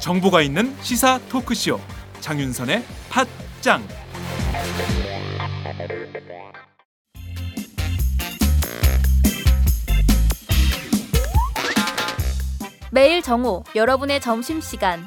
정보가 있는 시사 토크쇼 장윤선의 팟짱. 매일 정오 여러분의 점심시간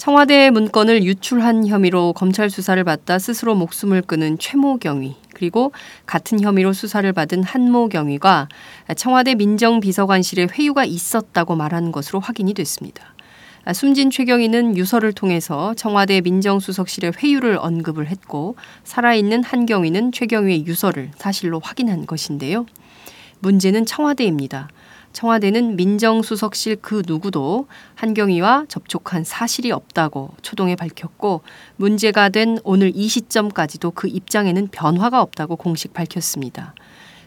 청와대 문건을 유출한 혐의로 검찰 수사를 받다 스스로 목숨을 끊은 최모 경위 그리고 같은 혐의로 수사를 받은 한모 경위가 청와대 민정비서관실에 회유가 있었다고 말한 것으로 확인이 됐습니다. 숨진 최경희는 유서를 통해서 청와대 민정수석실의 회유를 언급을 했고 살아있는 한경희는 최경희의 유서를 사실로 확인한 것인데요. 문제는 청와대입니다. 청와대는 민정수석실 그 누구도 한경희와 접촉한 사실이 없다고 초동에 밝혔고 문제가 된 오늘 이 시점까지도 그 입장에는 변화가 없다고 공식 밝혔습니다.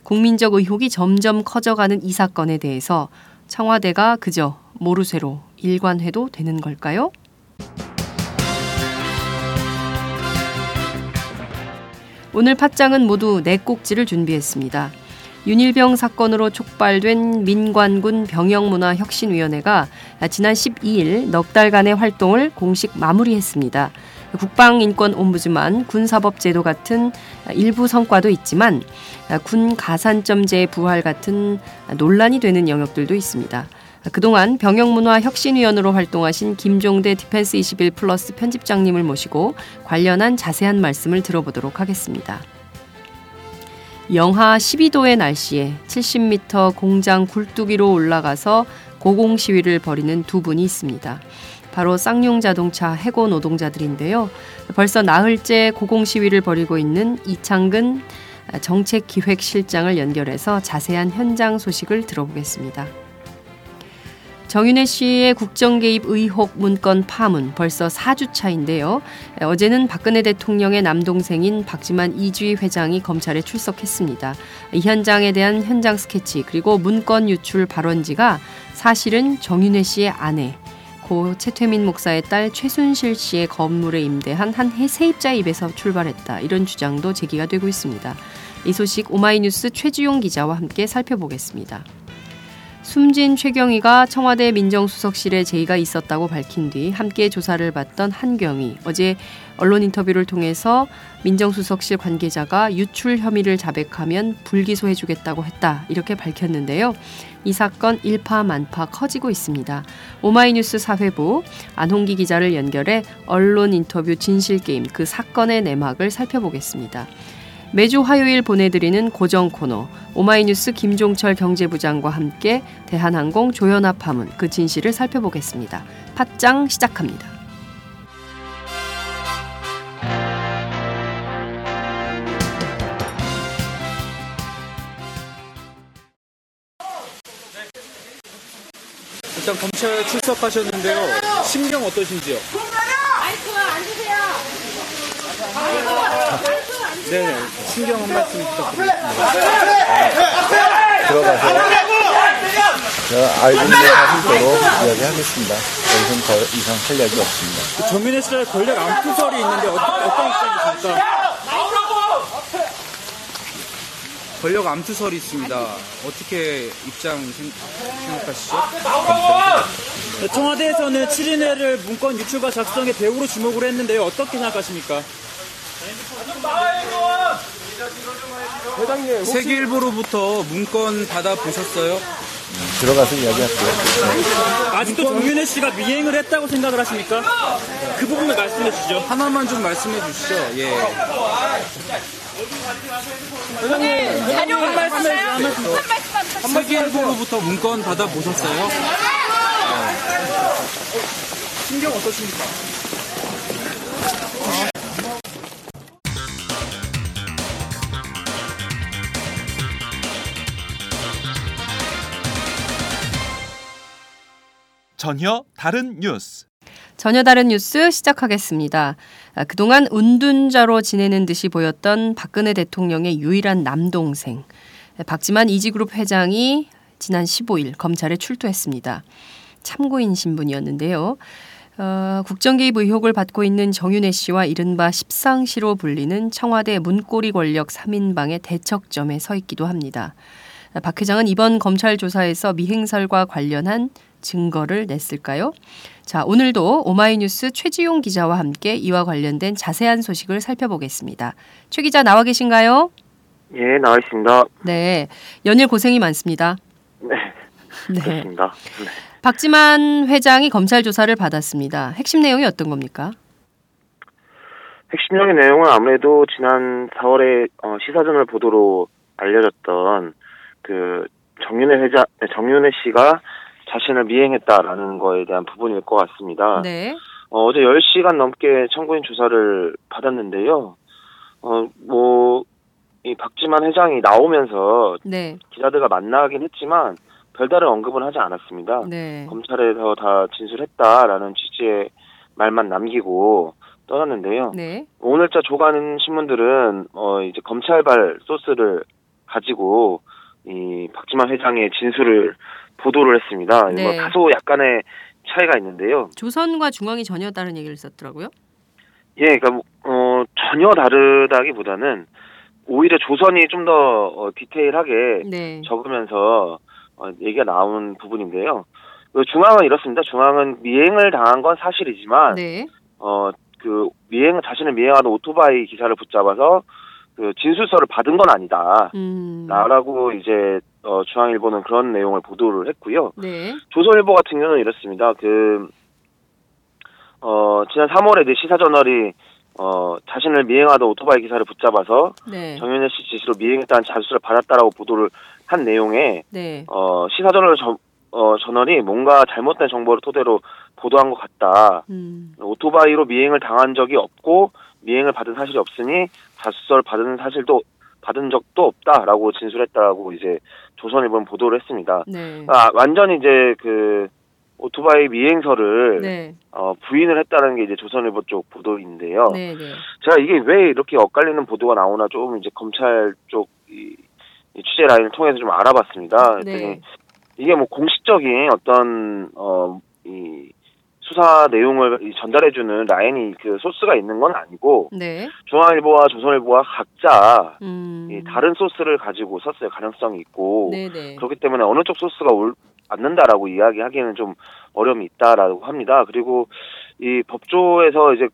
국민적 의혹이 점점 커져가는 이 사건에 대해서 청와대가 그저 모르쇠로 일관해도 되는 걸까요? 오늘 팟장은 모두 네 꼭지를 준비했습니다. 윤일병 사건으로 촉발된 민관군 병영문화혁신위원회가 지난 12일 넉 달간의 활동을 공식 마무리했습니다. 국방인권옴부즈만, 군사법제도 같은 일부 성과도 있지만 군 가산점제 부활 같은 논란이 되는 영역들도 있습니다. 그동안 병영문화혁신위원으로 활동하신 김종대 디펜스 21 플러스 편집장님을 모시고 관련한 자세한 말씀을 들어보도록 하겠습니다. 영하 12도의 날씨에 70m 공장 굴뚝위로 올라가서 고공 시위를 벌이는 두 분이 있습니다. 바로 쌍용 자동차 해고 노동자들인데요. 벌써 나흘째 고공 시위를 벌이고 있는 이창근 정책기획실장을 연결해서 자세한 현장 소식을 들어보겠습니다. 정윤혜 씨의 국정 개입 의혹 문건 파문 벌써 4주 차인데요. 어제는 박근혜 대통령의 남동생인 박지만 이주희 회장이 검찰에 출석했습니다. 이 현장에 대한 현장 스케치 그리고 문건 유출 발언지가 사실은 정윤혜 씨의 아내 고 최태민 목사의 딸 최순실 씨의 건물에 임대한 한 세입자 입에서 출발했다. 이런 주장도 제기가 되고 있습니다. 이 소식 오마이뉴스 최주용 기자와 함께 살펴보겠습니다. 숨진 최경희가 청와대 민정수석실에 제의가 있었다고 밝힌 뒤 함께 조사를 받던 한경희 어제 언론 인터뷰를 통해서 민정수석실 관계자가 유출 혐의를 자백하면 불기소해주겠다고 했다 이렇게 밝혔는데요. 이 사건 일파만파 커지고 있습니다. 오마이뉴스 사회부 안홍기 기자를 연결해 언론 인터뷰 진실 게임 그 사건의 내막을 살펴보겠습니다. 매주 화요일 보내드리는 고정 코너 오마이뉴스 김종철 경제부장과 함께 대한항공 조현아 파문 그 진실을 살펴보겠습니다. 팟짱 시작합니다. 일단 검찰 출석하셨는데요. 심경 어떠신지요? 마이크 안 주세요. 네, 신경 한 말씀 부탁드립니다. 들어가서 아이들과 하실대로 이야기하겠습니다. 여기서는 더 이상 할 이야기 없습니다. 정윤혜 씨의 권력 안푸설이 있는데 어떤, 어떤 입장이십니까? 권력 암투설이 있습니다. 어떻게 입장 생각하시죠? 청와대에서는 7인회를 문건 유출과 작성의 대우로 주목을 했는데요. 어떻게 생각하십니까? 회장님 혹시 세계일보로부터 문건 받아 보셨어요? 들어가서 이야기할게요. 아직도 정윤혜 씨가 미행을 했다고 생각을 하십니까? 그 부분을 말씀해 주시죠. 하나만 좀 말씀해 주시죠. 예. 회장님 자료 한 말씀 해주세요. 한? 말씀. 세계일보로부터 문건 받아 보셨어요? 신경 어떠십니까? 전혀 다른 뉴스. 전혀 다른 뉴스 시작하겠습니다. 아, 그동안 운둔자로 지내는 듯이 보였던 박근혜 대통령의 유일한 남동생 박지만 이지그룹 회장이 지난 15일 검찰에 출두했습니다. 참고인 신분이었는데요. 어, 국정 개입 의혹을 받고 있는 정윤혜 씨와 이른바 십상시로 불리는 청와대 문고리 권력 3인방의 대척점에 서 있기도 합니다. 아, 박 회장은 이번 검찰 조사에서 미행설과 관련한 증거를 냈을까요? 자, 오늘도 오마이뉴스 최지용 기자와 함께 이와 관련된 자세한 소식을 살펴보겠습니다. 최 기자 나와 계신가요? 예, 나와 있습니다. 네. 연일 고생이 많습니다. 네, 네. 그렇습니다. 네. 박지만 회장이 검찰 조사를 받았습니다. 핵심 내용이 어떤 겁니까? 핵심적인 내용은 아무래도 지난 4월에 어, 시사저널 보도로 알려졌던 그 정윤회 회장, 네, 정윤회 씨가 자신을 미행했다라는 거에 대한 부분일 것 같습니다. 네. 어, 어제 10시간 넘게 참고인 조사를 받았는데요. 어, 뭐, 이 박지만 회장이 나오면서 네. 기자들과 만나긴 했지만 별다른 언급은 하지 않았습니다. 네. 검찰에서 다 진술했다라는 취지의 말만 남기고 떠났는데요. 네. 오늘자 조간 신문들은 어 이제 검찰발 소스를 가지고 이 박지만 회장의 진술을 보도를 했습니다. 네. 뭐 다소 약간의 차이가 있는데요. 조선과 중앙이 전혀 다른 얘기를 썼더라고요. 예, 그러니까 뭐, 어 전혀 다르다기보다는 오히려 조선이 좀 더 어, 디테일하게 네. 적으면서 어, 얘기가 나온 부분인데요. 그 중앙은 이렇습니다. 중앙은 미행을 당한 건 사실이지만 네. 어그 미행 자신을 미행하는 오토바이 기사를 붙잡아서 그 진술서를 받은 건 아니다. 음. 라고 이제 어 중앙일보는 그런 내용을 보도를 했고요. 네. 조선일보 같은 경우는 이렇습니다. 그 어, 지난 3월에 이제 시사저널이 어, 자신을 미행하던 오토바이 기사를 붙잡아서 네. 정윤혜 씨 지시로 미행했다는 자수를 받았다라고 보도를 한 내용에 네. 어, 시사저널 저, 어, 저널이 뭔가 잘못된 정보를 토대로 보도한 것 같다. 음. 오토바이로 미행을 당한 적이 없고 미행을 받은 사실이 없으니 자수서를 받은 사실도 받은 적도 없다라고 진술했다라고 이제 조선일보는 보도를 했습니다. 네. 아, 완전히 이제 그 오토바이 미행서를 네. 어, 부인을 했다는 게 이제 조선일보 쪽 보도인데요. 네. 네. 제가 이게 왜 이렇게 엇갈리는 보도가 나오나 좀 이제 검찰 쪽 이, 이 취재 라인을 통해서 좀 알아봤습니다. 네. 이게 뭐 공식적인 어떤 어이 수사 내용을 이 전달해주는 라인이 그 소스가 있는 건 아니고 네. 중앙일보와 조선일보가 각자 음. 이 다른 소스를 가지고 썼을 가능성이 있고 네. 네. 그렇기 때문에 어느 쪽 소스가 올 맞는다라고 이야기하기에는 좀 어려움이 있다라고 합니다. 그리고 이 법조에서 이제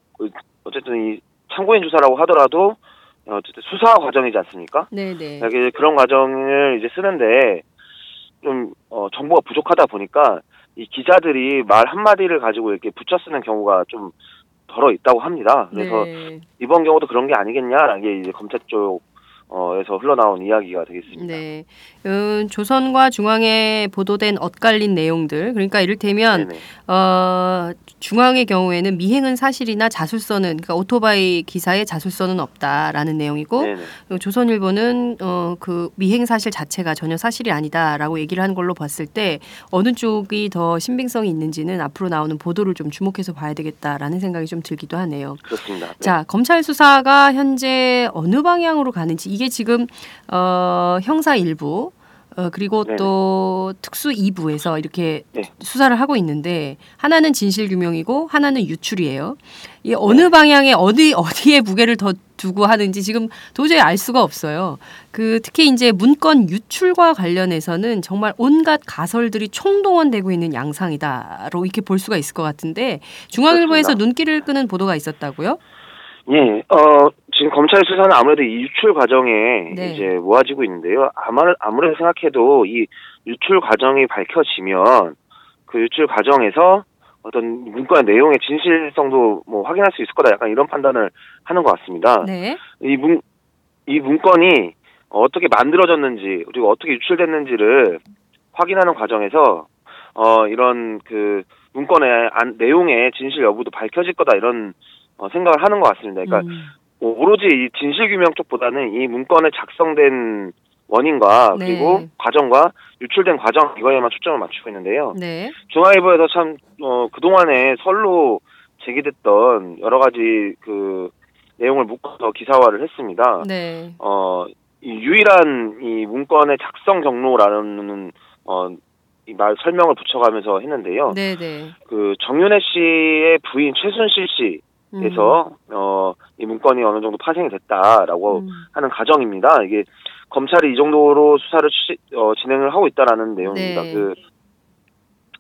어쨌든 이 참고인 조사라고 하더라도 어쨌든 수사 과정이지 않습니까? 네. 네. 이게 그런 과정을 이제 쓰는데 좀 어, 정보가 부족하다 보니까 이 기자들이 말 한마디를 가지고 이렇게 붙여 쓰는 경우가 좀 덜어 있다고 합니다. 그래서 네. 이번 경우도 그런 게 아니겠냐라는 게 이제 검찰 쪽 에서 흘러나온 이야기가 되겠습니다. 네. 음, 조선과 중앙에 보도된 엇갈린 내용들. 그러니까 이를테면 네네. 어, 중앙의 경우에는 미행은 사실이나 자술서는 그러니까 오토바이 기사에 자술서는 없다라는 내용이고 조선일보는 어, 그 미행 사실 자체가 전혀 사실이 아니다라고 얘기를 한 걸로 봤을 때 어느 쪽이 더 신빙성이 있는지는 앞으로 나오는 보도를 좀 주목해서 봐야 되겠다라는 생각이 좀 들기도 하네요. 그렇습니다. 네. 자, 검찰 수사가 현재 어느 방향으로 가는지 이게 지금 어, 형사 일부 어, 그리고 네네. 또 특수 2부에서 이렇게 네. 수사를 하고 있는데 하나는 진실 규명이고 하나는 유출이에요. 이 어느 네. 방향에 어디 어디에 무게를 더 두고 하는지 지금 도저히 알 수가 없어요. 그 특히 이제 문건 유출과 관련해서는 정말 온갖 가설들이 총동원되고 있는 양상이다로 이렇게 볼 수가 있을 것 같은데 중앙일보에서 그렇습니다. 눈길을 끄는 보도가 있었다고요? 예, 어, 지금 검찰 수사는 아무래도 이 유출 과정에 네. 이제 모아지고 있는데요. 아마 아무래도 생각해도 이 유출 과정이 밝혀지면 그 유출 과정에서 어떤 문건의 내용의 진실성도 뭐 확인할 수 있을 거다. 약간 이런 판단을 하는 것 같습니다. 네. 이 문, 이 문건이 어떻게 만들어졌는지, 그리고 어떻게 유출됐는지를 확인하는 과정에서, 어, 이런 그 문건의 안, 내용의 진실 여부도 밝혀질 거다, 이런 어, 생각을 하는 것 같습니다. 그러니까 음. 뭐 오로지 이 진실 규명 쪽보다는 이 문건에 작성된 원인과 네. 그리고 과정과 유출된 과정 이거에만 초점을 맞추고 있는데요. 네. 중앙일보에서 참, 어, 그동안에 설로 제기됐던 여러 가지 그 내용을 묶어서 기사화를 했습니다. 네. 어, 이 유일한 이 문건의 작성 경로라는, 어, 이 말 설명을 붙여가면서 했는데요. 네, 네. 그 정윤혜 씨의 부인 최순실 씨 에서, 어, 이 문건이 어느 정도 파생이 됐다라고 음. 하는 가정입니다. 이게 검찰이 이 정도로 수사를 취- 어, 진행을 하고 있다라는 내용입니다. 네. 그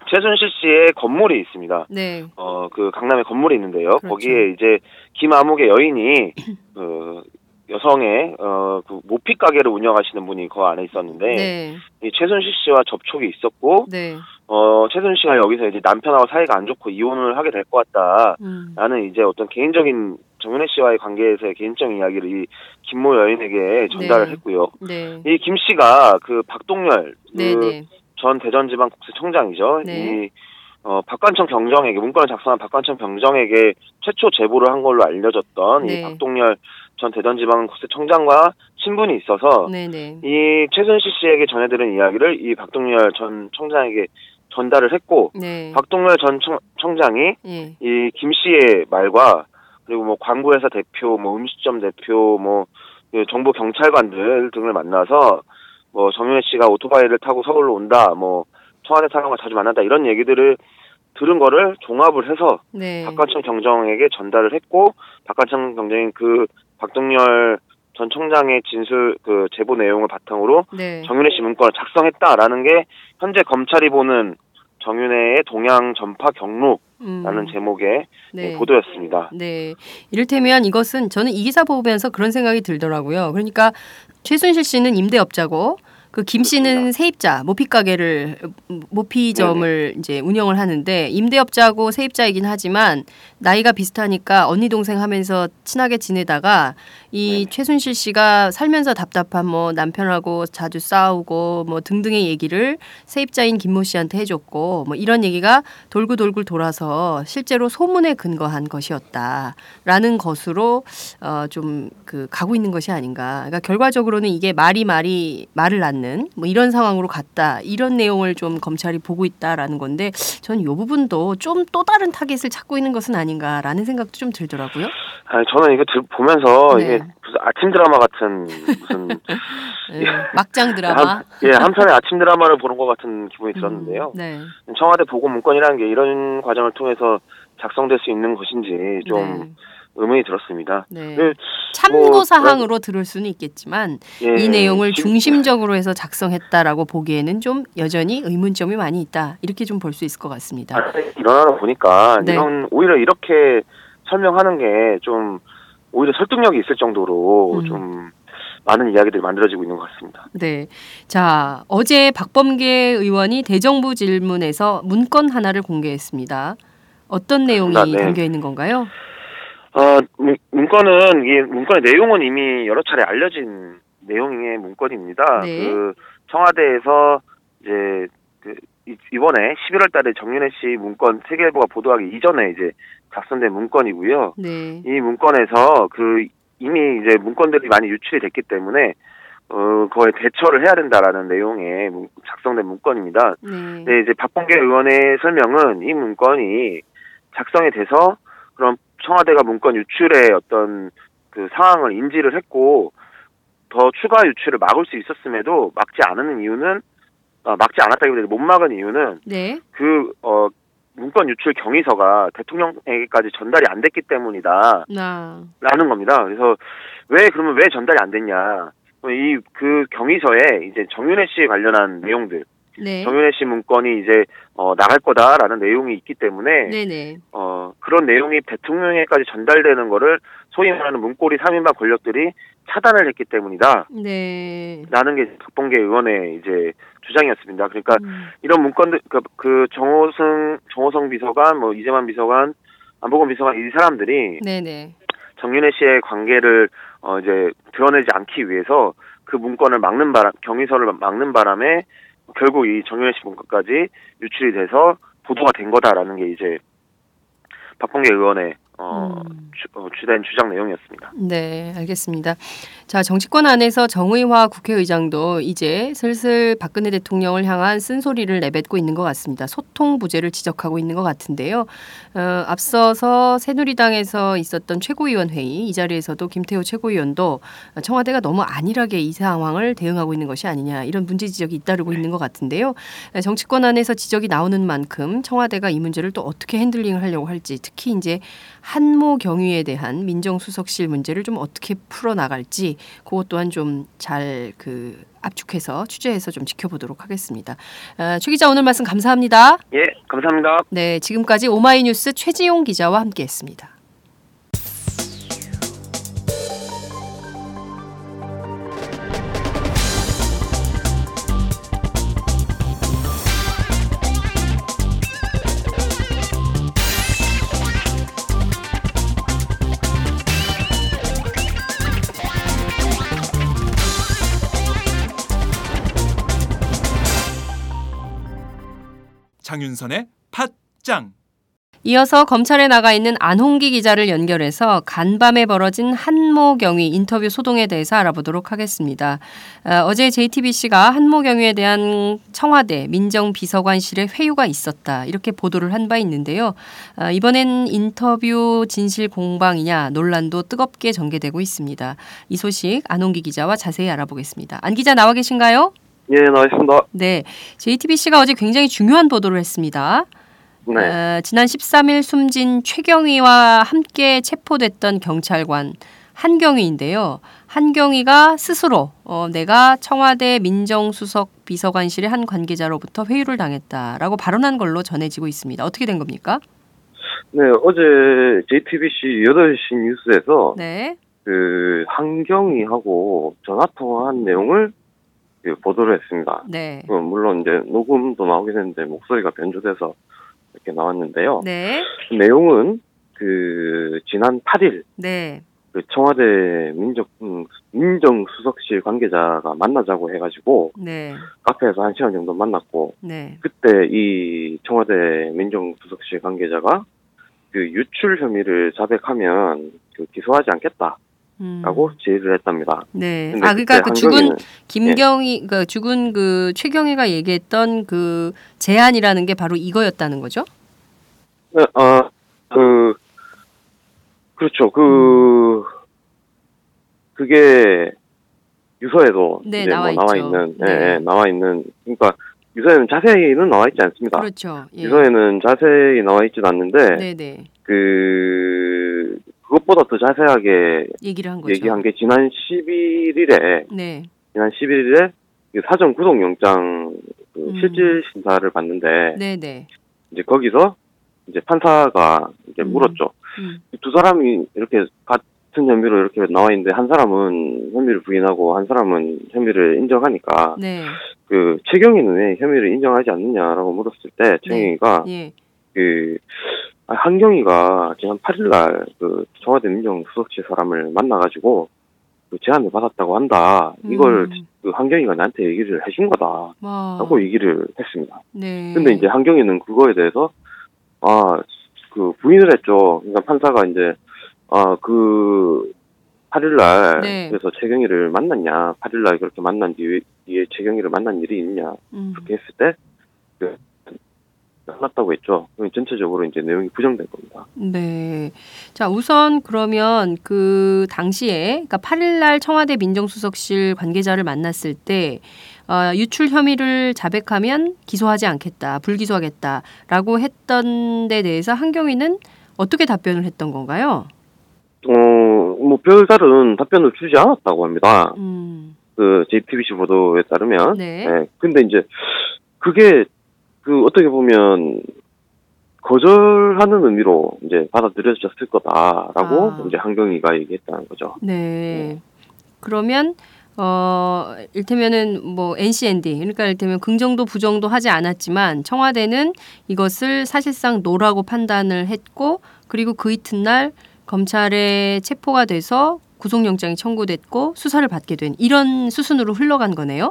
최순실 씨의 건물이 있습니다. 네. 어, 그 강남에 건물이 있는데요. 그렇죠. 거기에 이제 김아묵의 여인이 그 여성의 어, 그 모피 가게를 운영하시는 분이 그 안에 있었는데 네. 이 최순실 씨와 접촉이 있었고 네. 어, 최순실 씨가 여기서 이제 남편하고 사이가 안 좋고 이혼을 하게 될 것 같다. 음. 라는 이제 어떤 개인적인 정윤혜 씨와의 관계에서의 개인적인 이야기를 이 김모 여인에게 전달을 네. 했고요. 네. 이김 씨가 그 박동열 네, 그 네. 전 대전지방국세청장이죠. 네. 이 어, 박관청 병정에게 문건을 작성한 박관청 병정에게 최초 제보를 한 걸로 알려졌던 네. 이 박동열 전 대전지방국세청장과 친분이 있어서 네, 네. 이 최순실 씨에게 전해들은 이야기를 이 박동열 전 청장에게 전달을 했고 네. 박동열 전 청, 청장이 예. 이김 씨의 말과 그리고 뭐 광고회사 대표, 뭐 음식점 대표, 뭐그 정부 경찰관들 등을 만나서 뭐 정윤혜 씨가 오토바이를 타고 서울로 온다, 뭐 청와대 사람과 자주 만난다 이런 얘기들을 들은 거를 종합을 해서 네. 박관청 경정에게 전달을 했고 박관청 경정이 그 박동열 전 청장의 진술 그 제보 내용을 바탕으로 네. 정윤혜 씨 문건을 작성했다라는 게 현재 검찰이 보는 정윤혜의 동양 전파 경로라는 음. 제목의 네. 보도였습니다. 네. 이를테면 이것은 저는 이 기사 보면서 그런 생각이 들더라고요. 그러니까 최순실 씨는 임대업자고 그 김 씨는 세입자, 모피 가게를 모피점을 이제 운영을 하는데 임대업자고 세입자이긴 하지만 나이가 비슷하니까 언니 동생 하면서 친하게 지내다가 이 최순실 씨가 살면서 답답한 뭐 남편하고 자주 싸우고 뭐 등등의 얘기를 세입자인 김모 씨한테 해줬고 뭐 이런 얘기가 돌고 돌고 돌아서 실제로 소문에 근거한 것이었다라는 것으로 어 좀 그 가고 있는 것이 아닌가. 그러니까 결과적으로는 이게 말이 말이 말을 낳는 뭐 이런 상황으로 갔다 이런 내용을 좀 검찰이 보고 있다라는 건데 전 이 부분도 좀 또 다른 타겟을 찾고 있는 것은 아닌가라는 생각도 좀 들더라고요. 아니, 저는 이거 들, 보면서 네. 이게 아침 드라마 같은 무슨 예, 막장 드라마. 한, 예, 한편의 아침 드라마를 보는 것 같은 기분이 들었는데요. 음, 네. 청와대 보고 문건이라는 게 이런 과정을 통해서 작성될 수 있는 것인지 좀 의문이 들었습니다. 네. 그, 참고 뭐, 사항으로 들을 수는 있겠지만 예, 이 내용을 중심적으로 해서 작성했다라고 보기에는 좀 여전히 의문점이 많이 있다. 이렇게 좀 볼 수 있을 것 같습니다. 아, 일어나는 거 보니까 네. 이런 오히려 이렇게 설명하는 게 좀 오히려 설득력이 있을 정도로 음. 좀 많은 이야기들이 만들어지고 있는 것 같습니다. 네. 자, 어제 박범계 의원이 대정부 질문에서 문건 하나를 공개했습니다. 어떤 내용이 아, 네. 담겨 있는 건가요? 어, 문- 문건은 이 문건의 내용은 이미 여러 차례 알려진 내용의 문건입니다. 네. 그 청와대에서 이제 그 이- 이번에 11월 달에 정윤혜 씨 문건 세계일보가 보도하기 이전에 이제 작성된 문건이고요. 네. 이 문건에서 그 이미 이제 문건들이 많이 유출이 됐기 때문에 어 거에 대처를 해야 된다라는 내용의 문- 작성된 문건입니다. 네. 네, 이제 박범계 의원의 설명은 이 문건이 작성이 돼서 그럼 청와대가 문건 유출의 어떤 그 상황을 인지를 했고 더 추가 유출을 막을 수 있었음에도 막지 않은 이유는 어, 막지 않았다기보다 못 막은 이유는 네. 그 어, 문건 유출 경위서가 대통령에게까지 전달이 안 됐기 때문이다. 나. 라는 겁니다. 그래서 왜 그러면 왜 전달이 안 됐냐? 이 그 경위서에 이제 정윤혜 씨 관련한 내용들 네. 정윤혜 씨 문건이 이제 어, 나갈 거다라는 내용이 있기 때문에 네네. 어, 그런 내용이 대통령에까지 전달되는 거를 소위 말하는 문고리 3인방 권력들이 차단을 했기 때문이다. 네. 라는 게 박범계 의원의 이제 주장이었습니다. 그러니까 음. 이런 문건들 그, 그 정호승 정호성 비서관 뭐 이재만 비서관 안보건 비서관 이 사람들이 네네. 정윤혜 씨의 관계를 어 이제 드러내지 않기 위해서 그 문건을 막는 바람 경위서를 막는 바람에 결국 이 정윤혜 씨 문건까지 유출이 돼서 보도가 된 거다라는 게 이제 박범계 의원의 어, 음. 주, 어, 주된 주장 내용이었습니다. 네, 알겠습니다. 자, 정치권 안에서 정의화 국회의장도 이제 슬슬 박근혜 대통령을 향한 쓴소리를 내뱉고 있는 것 같습니다. 소통 부재를 지적하고 있는 것 같은데요. 어, 앞서서 새누리당에서 있었던 최고위원 회의 이 자리에서도 김태호 최고위원도 청와대가 너무 안일하게 이 상황을 대응하고 있는 것이 아니냐 이런 문제 지적이 잇따르고 있는 것 같은데요. 정치권 안에서 지적이 나오는 만큼 청와대가 이 문제를 또 어떻게 핸들링을 하려고 할지 특히 이제 한모 경위에 대한 민정수석실 문제를 좀 어떻게 풀어 나갈지 그것 또한 좀 잘 그 압축해서 취재해서 좀 지켜보도록 하겠습니다. 아, 최 기자 오늘 말씀 감사합니다. 예, 감사합니다. 네, 지금까지 오마이뉴스 최지용 기자와 함께했습니다. 장윤선의 팟짱 이어서 검찰에 나가 있는 안홍기 기자를 연결해서 간밤에 벌어진 한모 경위 인터뷰 소동에 대해서 알아보도록 하겠습니다. 어, 제 JTBC가 한모 경위에 대한 청와대 민정비서관실의 회유가 있었다 이렇게 보도를 한 바 있는데요. 어, 이번엔 인터뷰 진실 공방이냐 논란도 뜨겁게 전개되고 있습니다. 이 소식 안홍기 기자와 자세히 알아보겠습니다. 안 기자 나와 계신가요? 예, 나와있습니다. 네, JTBC가 어제 굉장히 중요한 보도를 했습니다. 네. 어, 지난 13일 숨진 최경희와 함께 체포됐던 경찰관 한경희인데요. 한경희가 스스로 어, 내가 청와대 민정수석 비서관실의 한 관계자로부터 회유를 당했다라고 발언한 걸로 전해지고 있습니다. 어떻게 된 겁니까? 네, 어제 JTBC 8시 뉴스에서 네. 그 한경희하고 전화 통화한 내용을 그 보도를 했습니다. 네. 그 물론 이제 녹음도 나오긴 했는데 목소리가 변조돼서 이렇게 나왔는데요. 네. 그 내용은 그 지난 8일 네. 그 청와대 민정 음, 민정수석실 관계자가 만나자고 해가지고 네. 카페에서 한 시간 정도 만났고 네. 그때 이 청와대 민정수석실 관계자가 그 유출 혐의를 자백하면 그 기소하지 않겠다 라고 음. 제의를 했답니다. 네. 아 그러니까 그 죽은 김경희 그 죽은 그 최경희가 얘기했던 그 제안이라는 게 바로 이거였다는 거죠? 네, 아, 그, 그렇죠. 그, 그게 유서에도 네, 나와 뭐 나와. 있는, 예, 네. 예, 나와 있는, 그러니까 유서에는 자세히는 나와 있지 않습니다. 그렇죠. 예. 유서에는 자세히 나와 있진 않는데, 네, 네. 그, 그것보다 더 자세하게 얘기를 한 거죠. 얘기한 게 지난 11일에, 네. 지난 11일에 사전 구속 영장 그 음. 실질 심사를 봤는데, 네, 네. 이제 거기서 이제 판사가 이제 음. 물었죠. 음. 두 사람이 이렇게 같은 혐의로 이렇게 나와 있는데 한 사람은 혐의를 부인하고 한 사람은 혐의를 인정하니까 네. 그 최경희는 왜 혐의를 인정하지 않느냐라고 물었을 때 최경희가 예. 그 아, 한경희가 지난 8일날 그 청와대 민정수석실 사람을 만나가지고 그 제안을 받았다고 한다. 이걸 음. 그 한경희가 나한테 얘기를 해준 거다라고 와. 얘기를 했습니다. 네. 근데 이제 한경희는 그거에 대해서 아 그 부인을 했죠. 그러니까 판사가 이제 아그 8일날 네. 그래서 최경희를 만났냐 8일날 그렇게 만난 뒤에, 뒤에 최경희를 만난 일이 있냐 음. 그렇게 했을 때 그, 만났다고 했죠. 전체적으로 이제 내용이 부정된 겁니다. 네. 자, 우선 그러면 그 당시에 그러니까 8일 날 청와대 민정수석실 관계자를 만났을 때 어, 유출 혐의를 자백하면 기소하지 않겠다, 불기소하겠다라고 했던 데 대해서 한경위는 어떻게 답변을 했던 건가요? 어 뭐 별다른 답변을 주지 않았다고 합니다. 음. 그 JTBC 보도에 따르면 네. 네, 근데 이제 그게 그 어떻게 보면 거절하는 의미로 이제 받아들여졌을 거다라고 아. 이제 한경이가 얘기했다는 거죠. 네. 그러면 어 일테면은 뭐 NCND 그러니까 일테면 긍정도 부정도 하지 않았지만 청와대는 이것을 사실상 노라고 판단을 했고 그리고 그 이튿날 검찰에 체포가 돼서 구속영장이 청구됐고 수사를 받게 된 이런 수순으로 흘러간 거네요.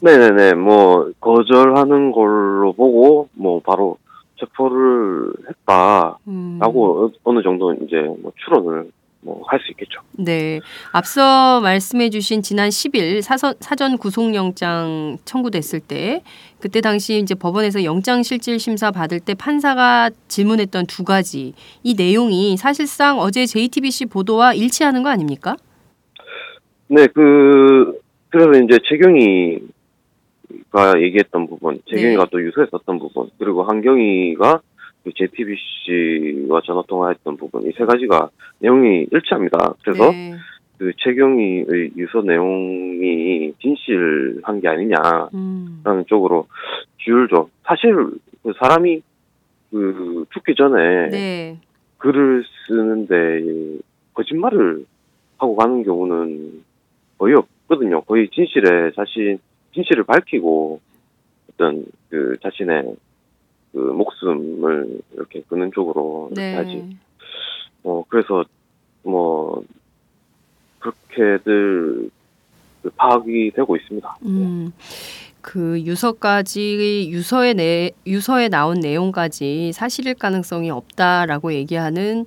네네네, 뭐 거절하는 걸로 보고 뭐 바로 체포를 했다라고 음. 어- 어느 정도 이제 뭐 추론을 뭐 할 수 있겠죠. 네. 앞서 말씀해 주신 지난 10일 사선, 사전 구속영장 청구됐을 때 그때 당시 이제 법원에서 영장 실질 심사 받을 때 판사가 질문했던 두 가지 이 내용이 사실상 어제 JTBC 보도와 일치하는 거 아닙니까? 네, 그 그래서 이제 최경희 가 얘기했던 부분, 최경희가 네. 또 유서했었던 부분, 그리고 한경희가 그 JTBC와 전화 통화했던 부분 이 세 가지가 내용이 일치합니다. 그래서 네. 그 최경희의 유서 내용이 진실한 게 아니냐라는 음. 쪽으로 기울죠. 사실 그 사람이 그 죽기 전에 네. 글을 쓰는데 거짓말을 하고 가는 경우는 거의 없거든요. 거의 진실에 자신 진실을 밝히고 어떤 그 자신의 그 목숨을 이렇게 끄는 쪽으로 이렇게 하지. 네. 어 그래서 뭐 그렇게들 그 파악이 되고 있습니다. 음. 그 유서까지 유서에 내 유서에 나온 내용까지 사실일 가능성이 없다라고 얘기하는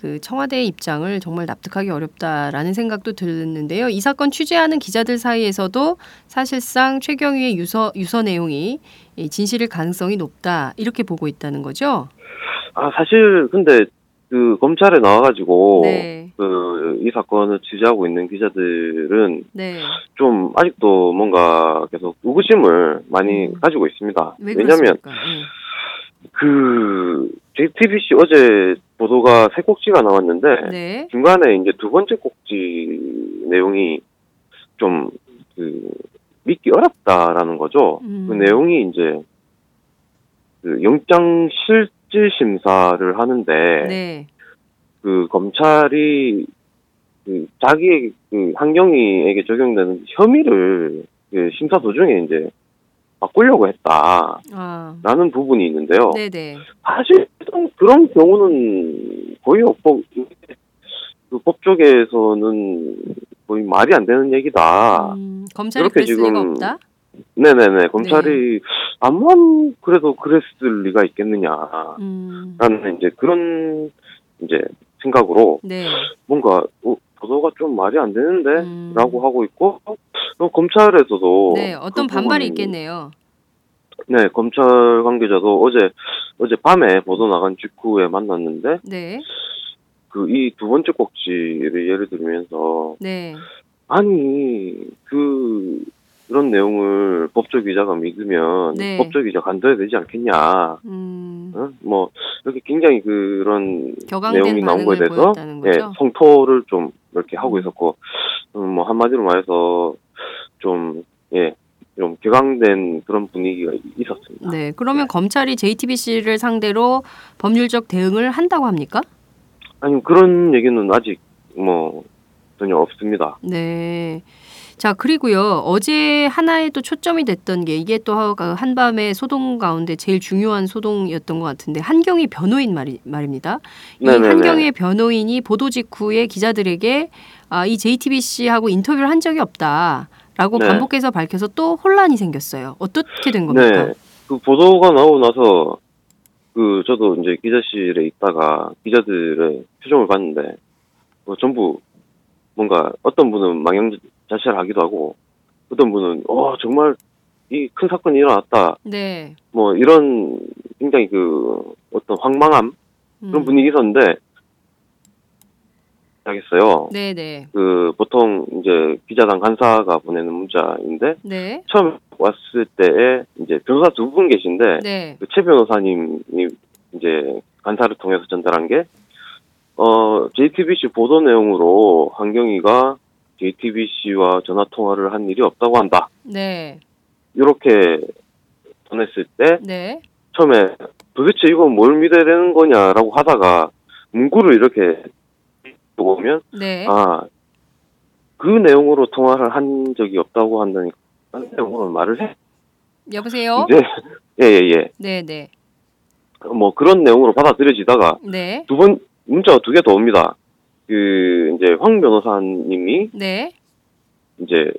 그 청와대의 입장을 정말 납득하기 어렵다라는 생각도 드는데요. 이 사건 취재하는 기자들 사이에서도 사실상 최경희의 유서 유서 내용이 이 진실일 가능성이 높다 이렇게 보고 있다는 거죠. 아 사실 근데 그 검찰에 나와가지고 네, 그이 사건을 취재하고 있는 기자들은 네. 좀 아직도 뭔가 계속 의구심을 많이 음. 가지고 있습니다. 왜 왜냐면 그렇습니까? 예. 그 JTBC 어제 보도가 세 꼭지가 나왔는데 네, 중간에 이제 두 번째 꼭지 내용이 좀그 믿기 어렵다라는 거죠. 음. 그 내용이 이제 그 영장 실질 심사를 하는데 네, 그 검찰이 그 자기의 그 한경이에게 적용되는 혐의를 그 심사 도중에 이제 바꾸려고 했다 라는 아, 부분이 있는데요. 네, 네, 사실 그런 경우는 거의 없고 그 법조계에서는 거의 말이 안 되는 얘기다. 음, 검찰이 리가 지금 없다. 네네네 검찰이 아무만 그래도 그랬을 리가 있겠느냐 라는 음, 이제 그런 이제 생각으로 네. 뭔가 어, 보도가 좀 말이 안 되는데 음. 라고 하고 있고 또 검찰에서도 네, 어떤 그 반발이 있겠네요. 네 검찰 관계자도 어제 어제 밤에 보도 나간 직후에 만났는데 네, 그 이 두 번째 꼭지를 예를 들면서 네, 아니 그 그런 내용을 법조 기자가 믿으면 네. 법조 기자 간둬야 되지 않겠냐 음, 어? 뭐 이렇게 굉장히 그런 내용이 나온 거에 대해서 예. 성토를 좀 이렇게 하고 음. 있었고 음, 뭐 한마디로 말해서 좀 예, 좀 격앙된 그런 분위기가 있었습니다. 네, 그러면 검찰이 JTBC를 상대로 법률적 대응을 한다고 합니까? 아니 그런 얘기는 아직 뭐 전혀 없습니다. 네. 자, 그리고요. 어제 하나의 또 초점이 됐던 게 이게 또그 한밤의 소동 가운데 제일 중요한 소동이었던 것 같은데 한경희 변호인 말이, 말입니다. 이 네네네. 한경희 변호인이 보도 직후에 기자들에게 아, 이 JTBC하고 인터뷰를 한 적이 없다 라고 네. 반복해서 밝혀서 또 혼란이 생겼어요. 어떻게 된 겁니까? 네, 그 보도가 나오고 나서 그 저도 이제 기자실에 있다가 기자들의 표정을 봤는데 뭐 전부 뭔가 어떤 분은 망형 자체를 하기도 하고 어떤 분은 어 정말 이 큰 사건이 일어났다 네. 뭐 이런 굉장히 그 어떤 황망함 그런 음. 분위기 있었는데 하겠어요. 네, 네. 그 보통 이제 기자단 간사가 보내는 문자인데 네. 처음 왔을 때에 이제 변호사 두 분 계신데 네. 그 최 변호사님이 이제 간사를 통해서 전달한 게 어, JTBC 보도 내용으로 한경희가 JTBC와 전화 통화를 한 일이 없다고 한다. 네. 이렇게 보냈을 때 네. 처음에 도대체 이건 뭘 믿어야 되는 거냐라고 하다가 문구를 이렇게 보면 네. 아그 내용으로 통화를 한 적이 없다고 한다니까 그 내용으로 말을 해 여보세요? 이제 예예 예 네, 네. 뭐 그런 내용으로 받아들여지다가 네. 두번 문자가 두 개 더 옵니다. 그 이제 황 변호사님이 네. 이제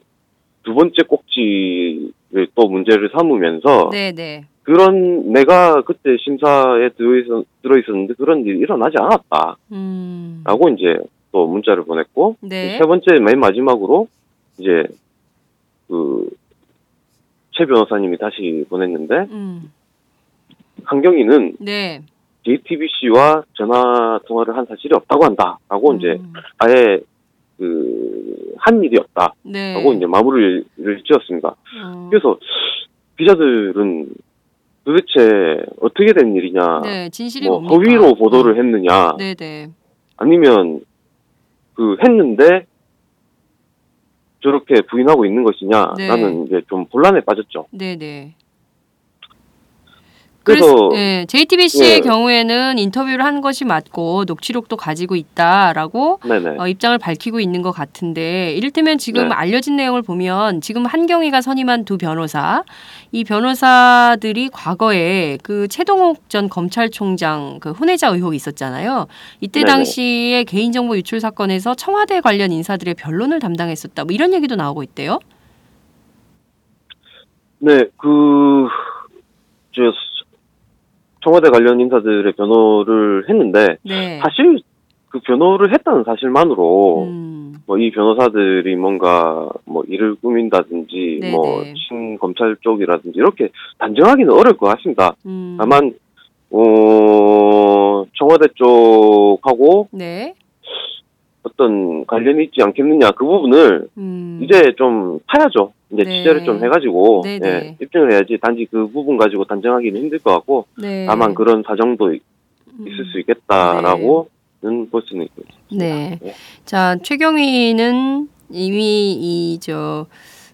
두 번째 꼭지를 또 문제를 삼으면서 네, 네. 그런 내가 그때 심사에 들어있었, 들어있었는데 그런 일이 일어나지 않았다라고 음. 이제 또 문자를 보냈고 네. 세 번째 맨 마지막으로 이제 그 최 변호사님이 다시 보냈는데 음. 한경이는 네. JTBC와 전화 통화를 한 사실이 없다고 한다라고 이제 음. 아예 그 한 일이 없다라고 네. 이제 마무리를 지었습니다. 어. 그래서 기자들은 도대체 어떻게 된 일이냐, 네, 진실이 뭐 뭡니까? 허위로 보도를 했느냐, 네, 네. 아니면 그 했는데 저렇게 부인하고 있는 것이냐, 네. 나는 이제 좀 본란에 빠졌죠. 네, 네. 그래서 네, JTBC의 예. 경우에는 인터뷰를 한 것이 맞고 녹취록도 가지고 있다라고 어, 입장을 밝히고 있는 것 같은데 이를테면 지금 네. 알려진 내용을 보면 지금 한경희가 선임한 두 변호사 이 변호사들이 과거에 그 최동욱 전 검찰총장 그 혼외자 의혹이 있었잖아요. 이때 네네. 당시에 개인정보 유출 사건에서 청와대 관련 인사들의 변론을 담당했었다. 뭐 이런 얘기도 나오고 있대요. 네, 그, 저, 청와대 관련 인사들의 변호를 했는데, 네. 사실 그 변호를 했다는 사실만으로, 음, 뭐이 변호사들이 뭔가 뭐 일을 꾸민다든지, 네네. 뭐 친검찰 쪽이라든지, 이렇게 단정하기는 어려울 것 같습니다. 음. 다만, 어, 청와대 쪽하고 네. 어떤 관련이 있지 않겠느냐, 그 부분을 음. 이제 좀 파야죠. 이제 네. 취재를 좀 해가지고 네네. 예, 입증을 해야지 단지 그 부분 가지고 단정하기는 힘들 것 같고 네. 다만 그런 사정도 있- 음. 있을 수 있겠다라고는 볼 수는 있고 네. 예. 자, 최경희는 이미 이저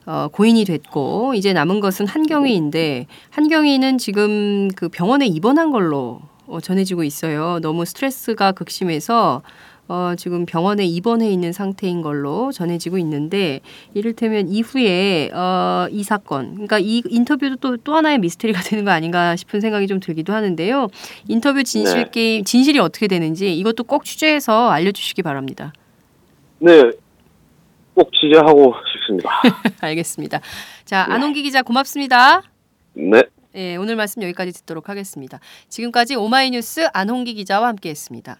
어, 고인이 됐고 이제 남은 것은 한경희인데 한경희는 지금 그 병원에 입원한 걸로 어, 전해지고 있어요. 너무 스트레스가 극심해서 어, 지금 병원에 입원해 있는 상태인 걸로 전해지고 있는데 이를테면 이후에 어, 이 사건, 그러니까 이 인터뷰도 또, 또 하나의 미스터리가 되는 거 아닌가 싶은 생각이 좀 들기도 하는데요. 인터뷰 진실 네. 게임 진실이 어떻게 되는지 이것도 꼭 취재해서 알려주시기 바랍니다. 네, 꼭 취재하고 싶습니다. 알겠습니다. 자, 안홍기 기자 고맙습니다. 네. 예, 오늘 말씀 여기까지 듣도록 하겠습니다. 지금까지 오마이뉴스 안홍기 기자와 함께했습니다.